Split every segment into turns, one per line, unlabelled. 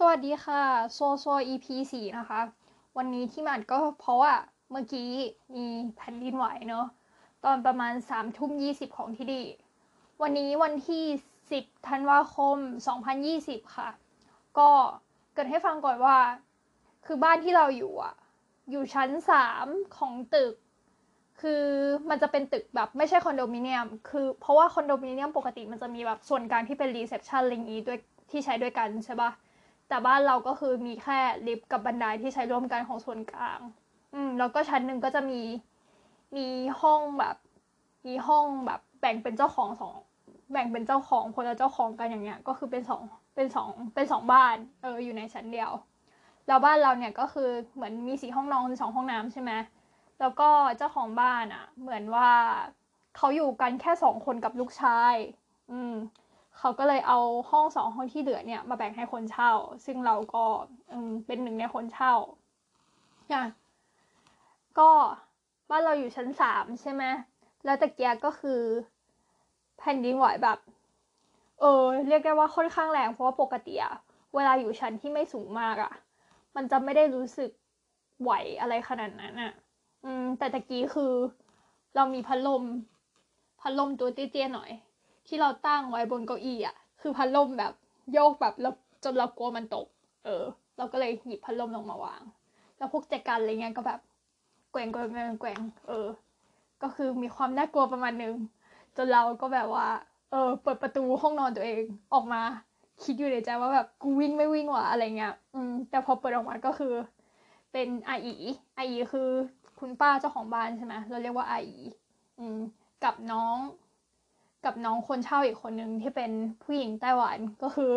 สวัสดีค่ะ Shuoshuo EP สี่นะคะ วันนี้ที่มันก็เพราะว่าเมื่อกี้มีแผ่นดินไหวเนอะตอนประมาณสามทุ่มยี่สิบของที่นี่ วันนี้วันที่สิบธันวาคมสองพันยี่สิบค่ะ ก็เกริ่นให้ฟังก่อนว่า คือบ้านที่เราอยู่อะอยู่ชั้นสามของตึก คือมันจะเป็นตึกแบบไม่ใช่คอนโดมิเนียม คือเพราะว่าคอนโดมิเนียมปกติมันจะมีแบบส่วนกลางที่เป็น reception อะไรอย่างนี้ด้วยที่ใช้ด้วยกันใช่ปะ แต่บ้านเราก็คือมีแค่ลิฟต์กับบันไดที่ใช้ร่วมกันของส่วนกลาง อืม แล้วก็ชั้นหนึ่งก็จะมี มีห้องแบบ มีห้องแบบแบ่งเป็นเจ้าของสอง แบ่งเป็นเจ้าของคนละเจ้าของกันอย่างเงี้ย ก็คือเป็นสอง เป็นสอง เป็นสองบ้าน เออ อยู่ในชั้นเดียว แล้วบ้านเราเนี่ยก็คือเหมือนมีสี่ห้องนอนสองห้องน้ำใช่ไหมแล้วก็เจ้าของบ้านอะ่ะ เหมือนว่าเขาอยู่กันแค่สองคนกับลูกชาย อืม เขาก็เลยเอาห้องสองห้องที่เหลือเนี่ยมาแบ่งให้คนเช่า ซึ่งเราก็เป็นหนึ่งในคนเช่าอะก็บ้านเราอยู่ชั้นสามใช่ไหมแล้วตะเกียก็คือแผ่นดินไหวแบบ เออ เรียกได้ว่าค่อนข้างแรงเพราะว่าปกติอะเวลาอยู่ชั้นที่ไม่สูงมากอะมันจะไม่ได้รู้สึกไหวอะไรขนาดนั้นอะอืม แต่ตะกี้คือ เรามีพัดลม พัดลมตัวเตี้ยๆหน่อย ที่เราตั้งไว้บนเก้าอี้อะ คือพัดลมแบบโยกแบบจนเรากลัวมันตก เออ เราก็เลยหยิบพัดลมลงมาวาง แล้วพวกแจกันอะไรเงี้ยก็แบบแกว่งแกว่งแกว่งแกว่งเออ ก็คือมีความน่ากลัวประมาณนึงจนเราก็แบบว่า เออ เปิดประตูห้องนอนตัวเองออกมา คิดอยู่ในใจว่าแบบกูวิ่งไม่วิ่งวะอะไรเงี้ย อืม แต่พอเปิดออกมาก็คือ เป็นอาอีอาอีคือคุณป้าเจ้าของบ้านใช่ไหมเราเรียกว่าอาอีอืม กับน้อง กับน้องคนเช่าอีกคนนึงที่เป็นผู้หญิงไต้หวันก็คือ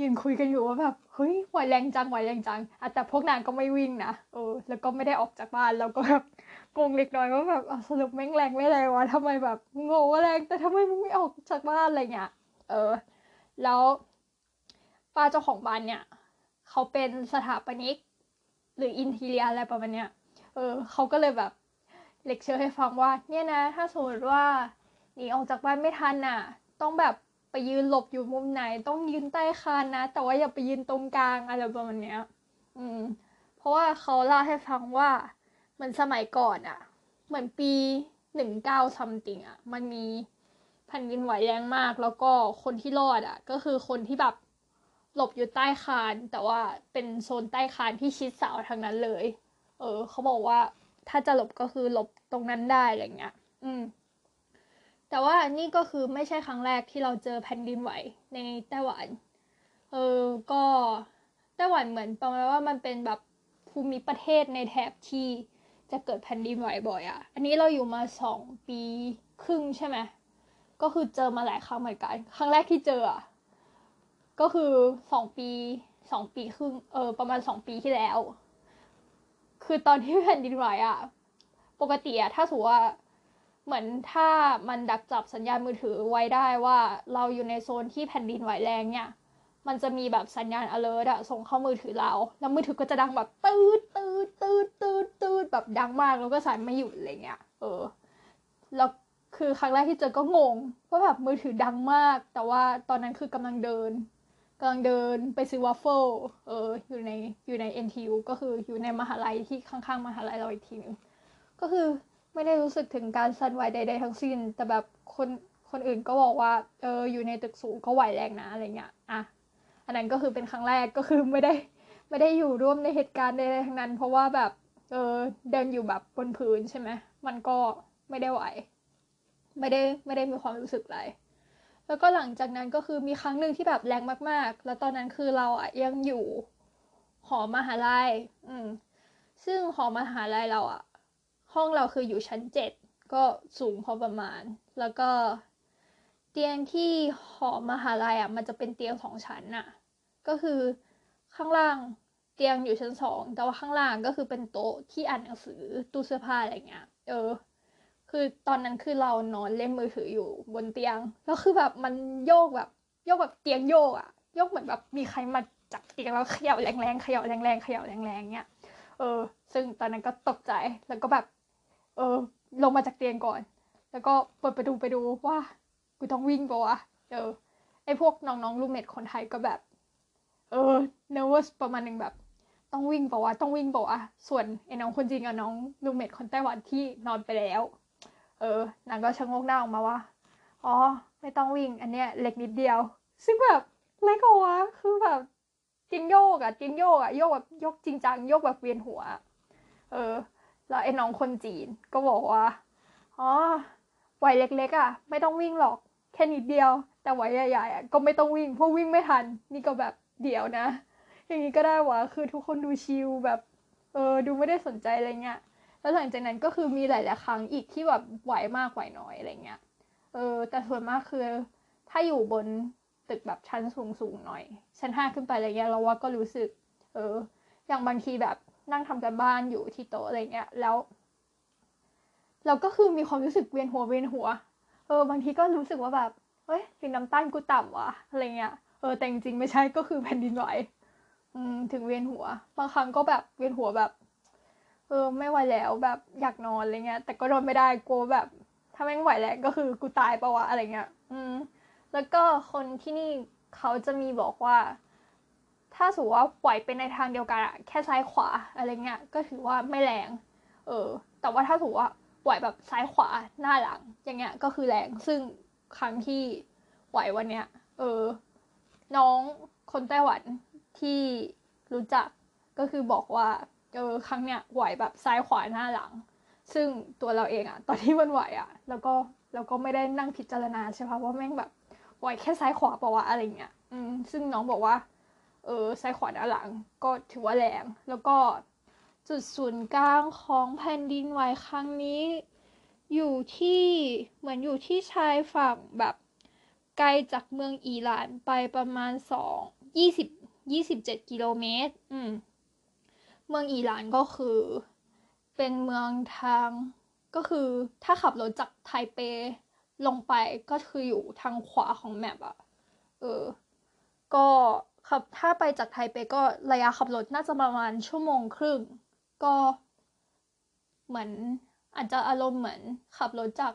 ยืนคุยกันอยู่ว่าแบบเฮ้ยไหวแรงจังไหวแรงจังอะแต่พวกนางก็ไม่วิ่งนะเออแล้วก็ไม่ได้ออกจากบ้านแล้วก็แบบงงเล็กน้อยว่าแบบสรุปแม่งแรงไม่แรงวะทำไมแบบงงว่าแรงแต่ทำไมมึงไม่ออกจากบ้านอะไรเงี้ยเออ แล้วป้าเจ้าของบ้านเนี่ยเขาเป็นสถาปนิก หรือ interior อะไรประมาณเนี้ยเออเขาก็เลยแบบเลคเชอร์ให้ฟังว่า เนี่ยนะ ถ้าสมมติว่า หนีออกจากบ้านไม่ทันน่ะ ต้องแบบไปยืนหลบอยู่มุมไหน ต้องยืนใต้คานนะ แต่ว่าอย่าไปยืนตรงกลางอะไรประมาณเนี้ย อืม เพราะว่าเขาเล่าให้ฟังว่าเหมือนสมัยก่อนอะเหมือนปีหนึ่งเก้า something อะ มันมีแผ่นดินไหวแรงมาก แล้วก็คนที่รอดอะ ก็คือคนที่แบบหลบอยู่ใต้คาน แต่ว่าเป็นโซนใต้คานที่ชิดเสาทางนั้นเลย เออ เขาบอกว่าถ้าจะหลบก็คือหลบตรงนั้นได้อะไรเงี้ย อืม แต่ว่านี่ก็คือไม่ใช่ครั้งแรกที่เราเจอแผ่นดินไหวในไต้หวัน เออ ก็ไต้หวันเหมือนประมาณว่ามันเป็นแบบภูมิประเทศในแถบที่จะเกิดแผ่นดินไหวบ่อยอะ่ะ อันนี้เราอยู่มาสองปีครึ่งใช่ไหม ก็คือเจอมาหลายครั้งเหมือนกัน ครั้งแรกที่เจออะ ก็คือสองปีสองปีครึ่ง เออ ประมาณสองปีที่แล้ว คือตอนที่แผ่นดินไหวอะ่ะ ปกติอะถ้าสมมติว่า เหมือนถ้ามันดักจับสัญญาณมือถือไว้ได้ว่าเราอยู่ในโซนที่แผ่นดินไหวแรงเนี่ย มันจะมีแบบสัญญาณ alert อะส่งเข้ามือถือเรา แล้วมือถือก็จะดังแบบตืดตืดตืดตืดตืดแบบดังมากแล้วก็สั่นไม่หยุดอะไรเงี้ย เออ แล้วคือครั้งแรกที่เจอก็งงว่าเอ๊ะแบบมือถือดังมาก แต่ว่าตอนนั้นคือกำลังเดินกำลังเดินไปซื้อวาฟเฟิลเออ อยู่ในอยู่ใน NTU ก็คืออยู่ในมหาลัยที่ข้างๆมหาลัยเราอีกทีนึงก็คือ ไม่ได้รู้สึกถึงการสั่นไหวใด ๆ ทั้งสิ้น แต่แบบคนคนอื่นก็บอกว่า เอออยู่ในตึกสูงก็ไหวแรงนะอะไรเงี้ยอะอันนั้นก็คือเป็นครั้งแรกก็คือไม่ได้ไม่ได้อยู่ร่วมในเหตุการณ์ใดๆทั้งนั้น เพราะว่าแบบเออเดินอยู่แบบบนพื้นใช่ไหมมันก็ไม่ได้ไหว ไม่ได้ไม่ได้มีความรู้สึกอะไรแล้วก็หลังจากนั้นก็คือมีครั้งหนึ่งที่แบบแรงมากๆ แล้วตอนนั้นคือเราอะยังอยู่หอมหาลัย อืม ซึ่งหอมหาลัยเราอะ ห้องเราคืออยู่ชั้นเจ็ดก็สูงพอประมาณ แล้วก็เตียงที่หอมหาลัยอะมันจะเป็นเตียงสองชั้นน่ะ ก็คือข้างล่างเตียงอยู่ชั้นสองแต่ว่าข้างล่างก็คือเป็นโต๊ะที่อ่านหนังสือตู้เสื้อผ้าอะไรเงี้ย เออ คือตอนนั้นคือเรานอนเล่นมือถืออยู่บนเตียง แล้วคือแบบมันโยกแบบโยกแบบเตียงโยกอะโยกเหมือนแบบมีใครมาจับเตียงแล้วเขย่าแรงๆเขย่าแรงๆเขย่าแรงๆเนี้ย เออ ซึ่งตอนนั้นก็ตกใจแล้วก็แบบ เออ ลงมาจากเตียงก่อน แล้วก็เปิดประตูไปดูว่ากูต้องวิ่งปะวะ เออ ไอพวกน้องๆลูกเมดคนไทยก็แบบ เออ nervous ประมาณหนึ่งแบบ ต้องวิ่งเปล่าวะ ต้องวิ่งเปล่าวะ ส่วนไอ้น้องคนจริงกับน้องลูเมทคนไต้หวันที่นอนไปแล้ว เออ นางก็ชะงกหน้าออกมาว่า อ๋อ ไม่ต้องวิ่ง อันเนี้ยเล็กนิดเดียว ซึ่งแบบเล็กวะ คือแบบจินโยกอะจินโยกอะโยกแบบโยกจริงจังโยกแบบเวียนหัว เออ แล้วไอ้น้องคนจีนก็บอกว่าอ๋อวัยเล็กๆอะไม่ต้องวิ่งหรอกแค่นิดเดียว แต่วัยใหญ่ๆอะก็ไม่ต้องวิ่งเพราะวิ่งไม่ทัน นี่ก็แบบเดี๋ยวนะ อย่างนี้ก็ได้วะคือทุกคนดูชิลแบบเออดูไม่ได้สนใจอะไรเงี้ยแล้วหลังจากนั้นก็คือมีหลายๆครั้งอีกที่แบบไหวมากไหวน้อยอะไรเงี้ยเออแต่ส่วนมากคือ ถ้าอยู่บนตึกแบบชั้นสูงๆหน่อย ชั้นห้าขึ้นไปอะไรเงี้ยเราว่าก็รู้สึก เออ อย่างบางทีแบบ นั่งทำกันบ้านอยู่ที่โต๊ะอะไรเงี้ย แล้ว เราก็คือมีความรู้สึกเวียนหัวเวียนหัว เออบางทีก็รู้สึกว่าแบบเฮ้ยสินน้ำตาลกูต่ำวะอะไรเงี้ย เออแต่จริงๆไม่ใช่ก็คือแผ่นดินไหวอืมถึงเวียนหัว บางครั้งก็แบบเวียนหัวแบบ เออไม่ไหวแล้วแบบอยากนอนอะไรเงี้ย แต่ก็นอนไม่ได้กลัวแบบ ถ้าไม่ไหวแล้วก็คือกูตายปะวะอะไรเงี้ย อืม แล้วก็คนที่นี่เขาจะมีบอกว่า ถ้าสมมติว่าไหวเป็นในทางเดียวกันอะแค่ซ้ายขวาอะไรเงี้ย ก็ถือว่าไม่แรง เออ แต่ว่าถ้าสมมติว่าไหวแบบซ้ายขวาหน้าหลัง อย่างเงี้ย ก็คือแรง ซึ่งครั้งที่ไหววันเนี้ย เออ น้องคนไต้หวันที่รู้จักก็คือบอกว่าเออครั้งเนี้ยไหวแบบซ้ายขวาหน้าหลัง ซึ่งตัวเราเองอะตอนที่มันไหวอะแล้วก็แล้วก็ไม่ได้นั่งพิจารณาใช่ปะว่าแม่งแบบไหวแค่ซ้ายขวาปะวะอะไรเงี้ยอืมซึ่งน้องบอกว่า เออซ้ายขวาหน้าหลังก็ถือว่าแรง แล้วก็จุดศูนย์กลางของแผ่นดินไหวครั้งนี้ อยู่ที่เหมือนอยู่ที่ชายฝั่งแบบไกลจากเมืองอิหร่านไปประมาณสองยี่สิบยี่สิบเจ็ดกิโลเมตร อืม เมืองอิหร่านก็คือ เป็นเมืองทางก็คือถ้าขับรถจากไทเปลงไปก็คืออยู่ทางขวาของแมปอะเออ ก็ ขับถ้าไปจากไทเปก็ระยะขับรถน่าจะประมาณชั่วโมงครึ่ง ก็เหมือนอาจจะอารมณ์เหมือนขับรถจาก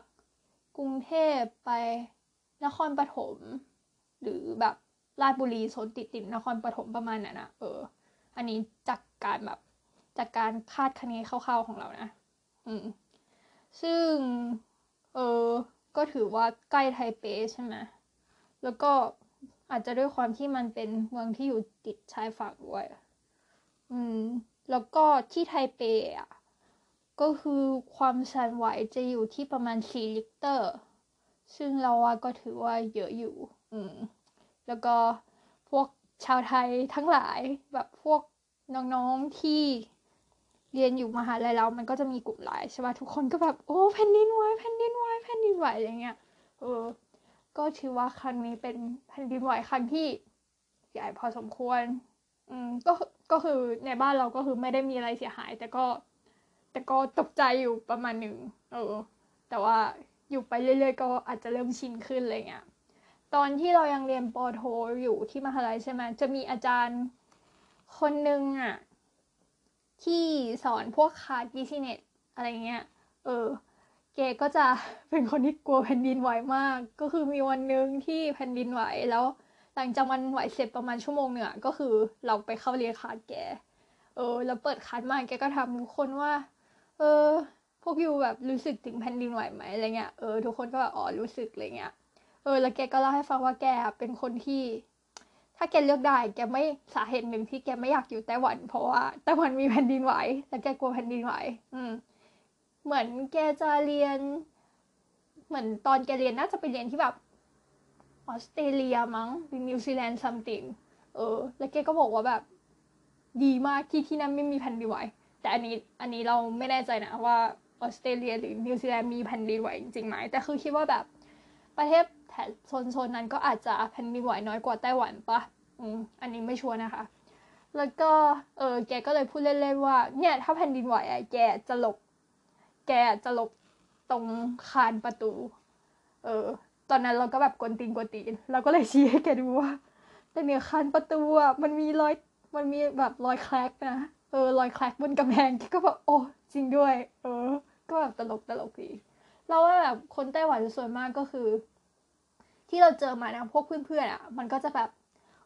กรุงเทพไปนครปฐมหรือแบบราชบุรีโซนติดติดนครปฐมประมาณนั้นนะเออ อันนี้จากการแบบจากการคาดคะเนคร่าวๆของเรานะ อืม ซึ่ง เออ ก็ถือว่าใกล้ไทเปใช่ไหมแล้วก็ อาจจะด้วยความที่มันเป็นเมืองที่อยู่ติดชายฝั่งด้วยอืม แล้วก็ที่ไทเปอะ ก็คือความสั่นไหวจะอยู่ที่ประมาณ4ลิกเตอร์ ซึ่งเราว่าก็ถือว่าเยอะอยู่ อืม แล้วก็พวกชาวไทยทั้งหลายแบบพวกน้องๆที่เรียนอยู่มหาลัยเรา มันก็จะมีกลุ่มไลน์ใช่ป่ะทุกคนก็แบบ โอ้แผ่นดินไหวแผ่นดินไหวแผ่นดินไหวอะไรเงี้ย เออ ก็ถือว่าครั้งนี้เป็นแผ่นดินไหวครั้งที่ใหญ่พอสมควร อืมก็ก็คือในบ้านเราก็คือไม่ได้มีอะไรเสียหาย แต่ก็ แต่ก็ตกใจอยู่ประมาณหนึ่งเออ แต่ว่าอยู่ไปเรื่อยๆก็อาจจะเริ่มชินขึ้นอะไรเงี้ยตอนที่เรายังเรียนป.โทอยู่ที่มหาลัยใช่ไหมจะมีอาจารย์คนหนึ่งอะที่สอนพวก class business อะไรเงี้ย เออ แกก็จะเป็นคนที่กลัวแผ่นดินไหวมาก ก็คือมีวันหนึ่งที่แผ่นดินไหวแล้ว หลังจากมันไหวเสร็จประมาณชั่วโมงหนึ่งก็คือเราไปเข้าเรียนคาร์ดแก เออ แล้วเปิดคาร์ดมาแกก็ถามทุกคนว่า เออ พวกอยู่แบบรู้สึกถึงแผ่นดินไหวไหมอะไรเงี้ย เออทุกคนก็แบบอ๋อรู้สึกอะไรเงี้ย เออ แล้วแกก็เล่าให้ฟังว่าแกเป็นคนที่ ถ้าแกเลือกได้ แกไม่สาเหตุหนึ่งที่แกไม่อยากอยู่ไต้หวัน เพราะว่าไต้หวันมีแผ่นดินไหว แล้วแกกลัวแผ่นดินไหว อืม เหมือนแกจะเรียน เหมือนตอนแกเรียนน่าจะไปเรียนที่แบบออสเตรเลียมั้งหรือนิวซีแลนด์ซัมติงเออ แล้วแกก็บอกว่าแบบ ดีมากที่ที่นั่นไม่มีแผ่นดินไหวแต่อันนี้อันนี้เราไม่แน่ใจนะว่าออสเตรเลียหรือนิวซีแลนด์มีแผ่นดินไหวจริงไหมแต่คือคิดว่าแบบประเทศแถบโซนๆนั้นก็อาจจะแผ่นดินไหวน้อยกว่าไต้หวันปะอืมอันนี้ไม่ชัวร์นะคะ แล้วก็เออแกก็เลยพูดเล่นๆว่า เนี่ย ถ้าแผ่นดินไหวอะแกจะหลบ แกจะหลบตรงคานประตู เออ ตอนนั้นเราก็แบบกวนตีนกวนตีน เราก็เลยชี้ให้แกดูว่าแต่เนี่ยคานประตูอะมันมีรอย มันมีแบบรอยแคลกนะ เออรอยแคลกบนกำแพงแกก็แบบโอ้จริงด้วย เออ ก็แบบตลกตลกดีเราว่าแบบคนไต้หวันส่วนมากก็คือ ที่เราเจอมานะพวกเพื่อนๆอะ มันก็จะแบบ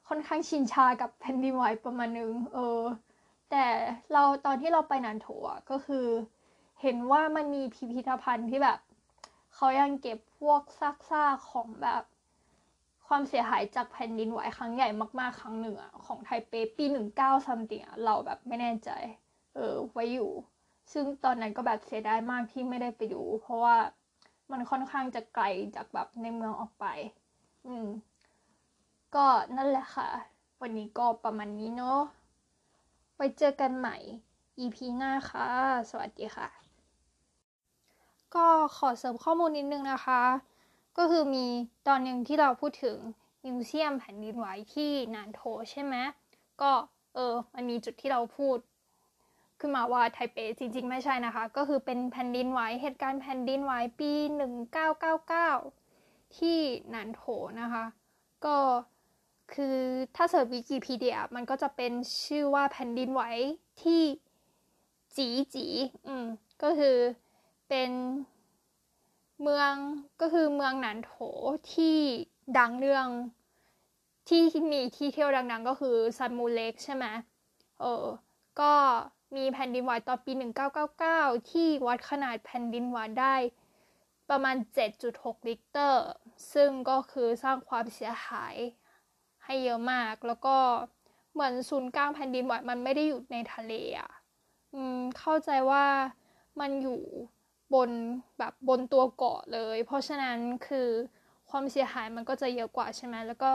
ค่อนข้างชินชากับแผ่นดินไหวประมาณนึง เออ แต่เราตอนที่เราไปนานโถอะก็คือ เห็นว่ามันมีพิพิธภัณฑ์ที่แบบเขายังเก็บพวกซากซากของแบบ ความเสียหายจากแผ่นดินไหวครั้งใหญ่มากๆ ครั้งหนึ่งอะของไทเปปีหนึ่งเก้าซัมติงอะเราแบบไม่แน่ใจ เออไว้อยู่ ซึ่งตอนนั้นก็แบบเสียดายมากที่ไม่ได้ไปดู เพราะว่ามันค่อนข้างจะไกลจากแบบในเมืองออกไป อืม ก็นั่นแหละค่ะ วันนี้ก็ประมาณนี้เนาะไว้เจอกันใหม่ EP หน้าค่ะ สวัสดีค่ะ ก็ขอเสริมข้อมูลนิดนึงนะคะ ก็คือมีตอนหนึ่งที่เราพูดถึงมิวเซียมแผ่นดินไหวที่นานโถใช่ไหมก็เออมันมีจุดที่เราพูด ขึ้นมาว่าไทเปจริง ๆ ไม่ใช่นะคะ ก็คือเป็นแผ่นดินไหวเหตุการณ์แผ่นดินไหวปี 1999 ที่นานโถนะคะ ก็คือถ้าเสิร์ชวิกิพีเดียมันก็จะเป็นชื่อว่าแผ่นดินไหวที่จีจีอืมก็คือ เป็นเมืองก็คือเมืองหนานโถวที่ดังเรื่องที่มีที่เที่ยวดังๆ ก็คือ Sun Moon Lake ใช่ไหมเออ ก็มีแผ่นดินไหวตอนปี 1999 ที่วัดขนาดแผ่นดินไหวได้ประมาณ 7.6 ริกเตอร์ ซึ่งก็คือสร้างความเสียหายให้เยอะมาก แล้วก็เหมือนศูนย์กลางแผ่นดินไหวมันไม่ได้อยู่ในทะเลอะอืมเข้าใจว่ามันอยู่ บนแบบบนตัวเกาะเลย เพราะฉะนั้นคือความเสียหายมันก็จะเยอะกว่าใช่ไหมแล้วก็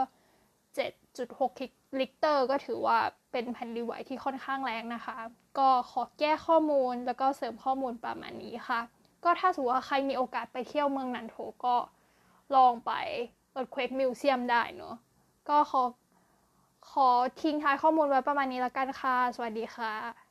7.6 ริกเตอร์ก็ถือว่าเป็นแผ่นดินไหวที่ค่อนข้างแรงนะคะ ก็ขอแก้ข้อมูลแล้วก็เสริมข้อมูลประมาณนี้ค่ะ ก็ถ้าสมมติว่าใครมีโอกาสไปเที่ยวเมืองหนานโถวก็ลองไป Earthquake Museum ได้เนอะก็ขอขอทิ้งท้ายข้อมูลไว้ประมาณนี้แล้วกันค่ะ สวัสดีค่ะ